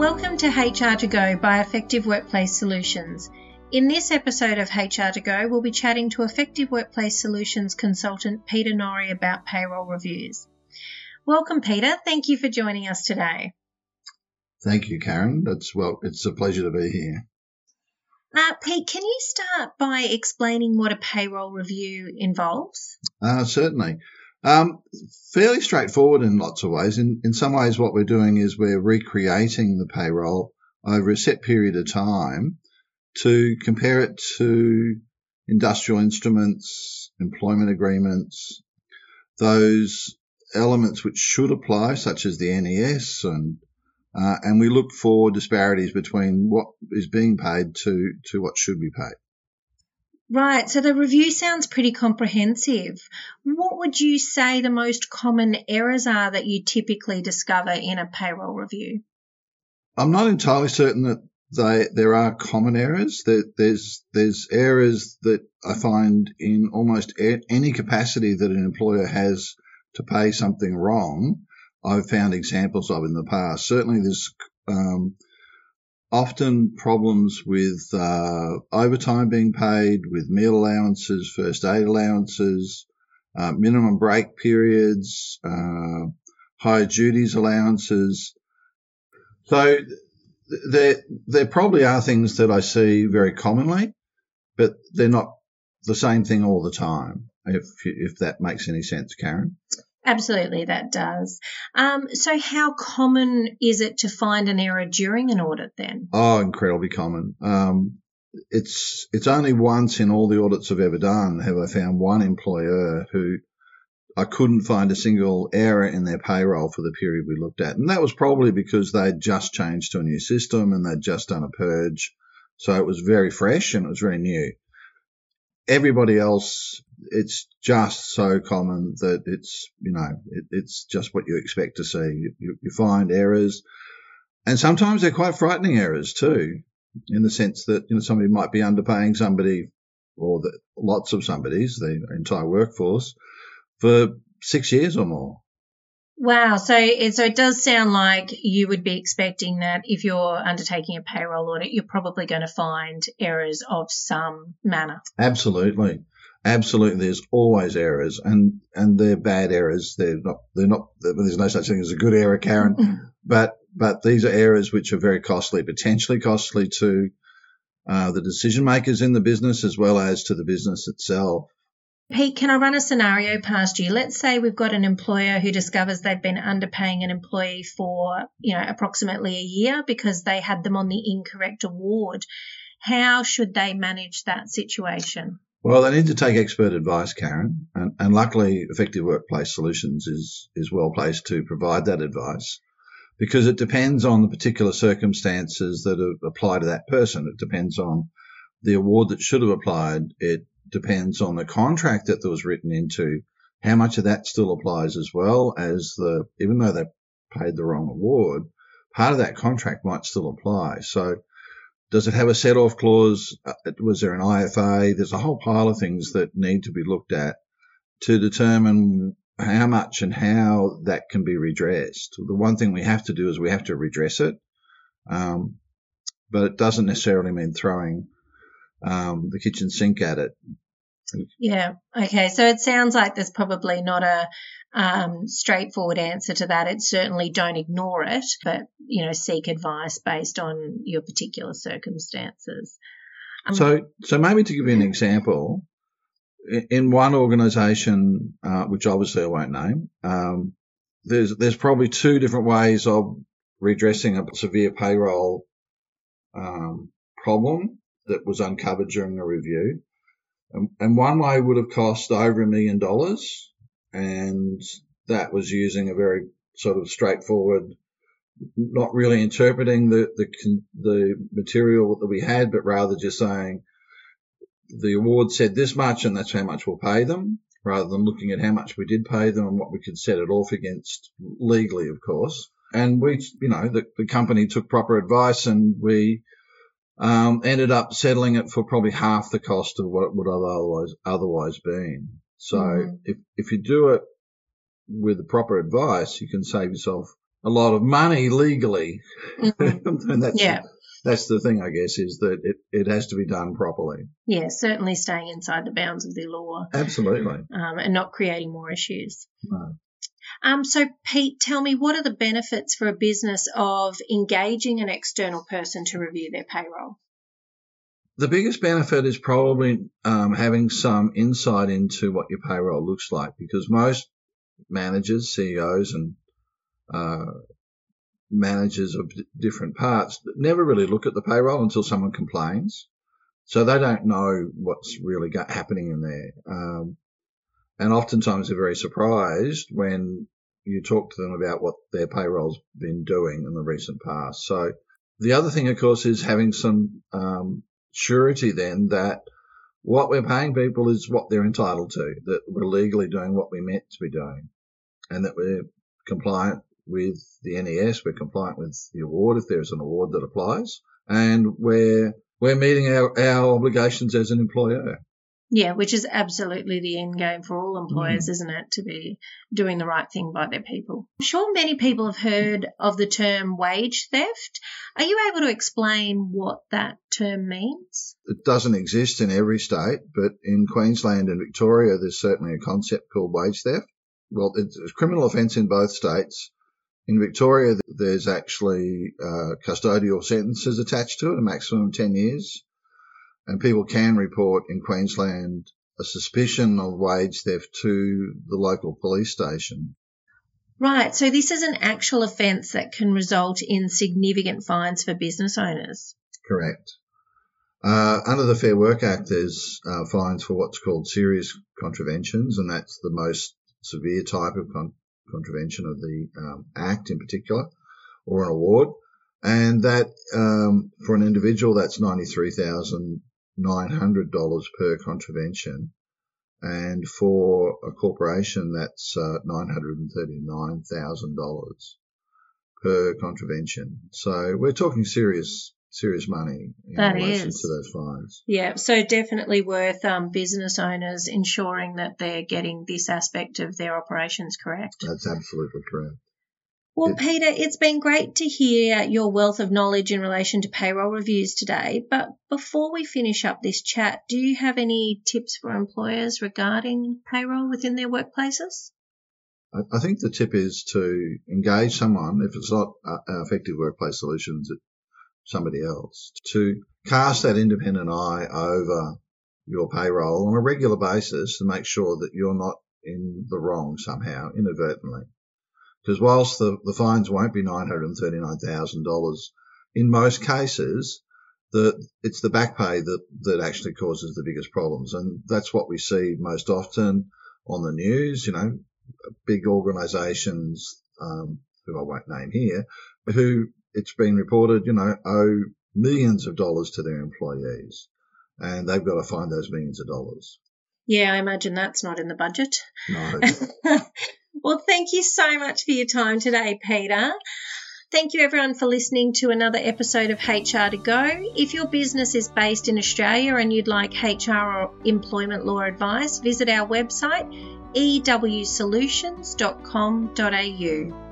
Welcome to HR to Go by Effective Workplace Solutions. In this episode of HR to Go, we'll be chatting to Effective Workplace Solutions consultant Peter Norrie about payroll reviews. Welcome, Peter. Thank you for joining us today. Thank you, Karen. It's well, it's a pleasure to be here. Uh, Pete, can you start by explaining what a payroll review involves? Uh, certainly. Um, fairly straightforward in lots of ways. In, in some ways, what we're doing is we're recreating the payroll over a set period of time to compare it to industrial instruments, employment agreements, those elements which should apply, such as the NES, and uh, and we look for disparities between what is being paid to to what should be paid. Right, so the review sounds pretty comprehensive. What would you say the most common errors are that you typically discover in a payroll review? I'm not entirely certain that they, there are common errors. There, there's there's errors that I find in almost any capacity that an employer has to pay something wrong. I've found examples of in the past. Certainly, there's um, often problems with uh, overtime being paid, with meal allowances, first aid allowances, uh, minimum break periods, uh, higher duties allowances. So there, there probably are things that I see very commonly, but they're not the same thing all the time. If if that makes any sense, Karen. Absolutely, that does. Um, so, how common is it to find an error during an audit then? Oh, incredibly common. Um, it's it's only once in all the audits I've ever done have I found one employer who I couldn't find a single error in their payroll for the period we looked at, and that was probably because they'd just changed to a new system and they'd just done a purge, so it was very fresh and it was very new everybody else, it's just so common that it's, you know, it, it's just what you expect to see. You, you, find errors and sometimes they're quite frightening errors too, in the sense that, you know, somebody might be underpaying somebody or the, lots of somebody's, the entire workforce for six years or more. Wow. So, so it does sound like you would be expecting that if you're undertaking a payroll audit, you're probably going to find errors of some manner. Absolutely. Absolutely. There's always errors and, and they're bad errors. They're not, they're not, there's no such thing as a good error, Karen, mm-hmm. but, but these are errors which are very costly, potentially costly to uh, the decision makers in the business as well as to the business itself. Pete, can I run a scenario past you? Let's say we've got an employer who discovers they've been underpaying an employee for, you know, approximately a year because they had them on the incorrect award. How should they manage that situation? Well, they need to take expert advice, Karen, and, and luckily, Effective Workplace Solutions is is well placed to provide that advice because it depends on the particular circumstances that apply to that person. It depends on the award that should have applied. It depends on the contract that was written into, how much of that still applies as well as the, even though they paid the wrong award, part of that contract might still apply. So does it have a set off clause? Uh, was there an IFA? There's a whole pile of things that need to be looked at to determine how much and how that can be redressed. The one thing we have to do is we have to redress it. Um, but it doesn't necessarily mean throwing um, the kitchen sink at it. Yeah. Okay. So it sounds like there's probably not a um, straightforward answer to that. It's certainly don't ignore it, but you know, seek advice based on your particular circumstances. Um, so, so maybe to give you an example, in one organisation, uh, which obviously I won't name, um, there's there's probably two different ways of redressing a severe payroll um, problem that was uncovered during a review. And, and one way would have cost over a million dollars, and that was using a very sort of straightforward, not really interpreting the, the, the material that we had, but rather just saying the award said this much and that's how much we'll pay them, rather than looking at how much we did pay them and what we could set it off against legally, of course. And we, you know, the, the company took proper advice and we um, ended up settling it for probably half the cost of what it would otherwise otherwise been. So mm. if if you do it with the proper advice, you can save yourself a lot of money legally. Mhm. and that's, Yeah. that's the thing, I guess, is that it, it has to be done properly. Yeah, certainly staying inside the bounds of the law Absolutely. um, and not creating more issues. No. Um, so, Pete, tell me what are the benefits for a business of engaging an external person to review their payroll? The biggest benefit is probably um, having some insight into what your payroll looks like because most managers, CEOs, and uh, managers of d- different parts never really look at the payroll until someone complains. So they don't know what's really happening in there. Um, and oftentimes they're very surprised when you talk to them about what their payroll's been doing in the recent past. So the other thing, of course, is having some um, surety then that what we're paying people is what they're entitled to, that we're legally doing what we're meant to be doing, and that we're compliant with the NES, we're compliant with the award if there's an award that applies, and we're we're meeting our, our obligations as an employer. Yeah, which is absolutely the end game for all employers, isn't it? To be doing the right thing by their people. I'm sure many people have heard of the term wage theft. Are you able to explain what that term means? It doesn't exist in every state, but in Queensland and Victoria, there's certainly a concept called wage theft. Well, it's a criminal offence in both states. In Victoria, there's actually uh, custodial sentences attached to it, a maximum of 10 years. And people can report in Queensland a suspicion of wage theft to the local police station. Right, so this is an actual offence that can result in significant fines for business owners. Correct. Uh, under the Fair Work Act, there's uh, fines for what's called serious contraventions, and that's the most severe type of con- contravention of the um, Act in particular, or an award. And that um, for an individual, that's ninety-three thousand nine hundred dollars per contravention, and for a corporation, that's uh, nine hundred and thirty-nine thousand dollars per contravention. So we're talking serious, serious money in That relation is. to those fines. Yeah, so definitely worth um, business owners ensuring that they're getting this aspect of their operations correct. That's absolutely correct. Well, Peter, it's been great to hear your wealth of knowledge in relation to payroll reviews today. But before we finish up this chat, do you have any tips for employers regarding payroll within their workplaces? I, think the tip is to engage someone, if it's not uh, effective workplace solutions, somebody else, to cast that independent eye over your payroll on a regular basis to make sure that you're not in the wrong somehow inadvertently. Because whilst the, the fines won't be $939,000, in most cases, the, it's the back pay that, that actually causes the biggest problems. And that's what we see most often on the news, you know, big organisations, um, who I won't name here, who it's been reported, you know, owe millions of dollars to their employees. And they've got to find those millions of dollars. Yeah, I imagine that's not in the budget. No. well, thank you so much for your time today, Peter. Thank you, everyone, for listening to another episode of HR to Go. If your business is based in Australia and you'd like HR or employment law advice, visit our website ewsolutions.com.au.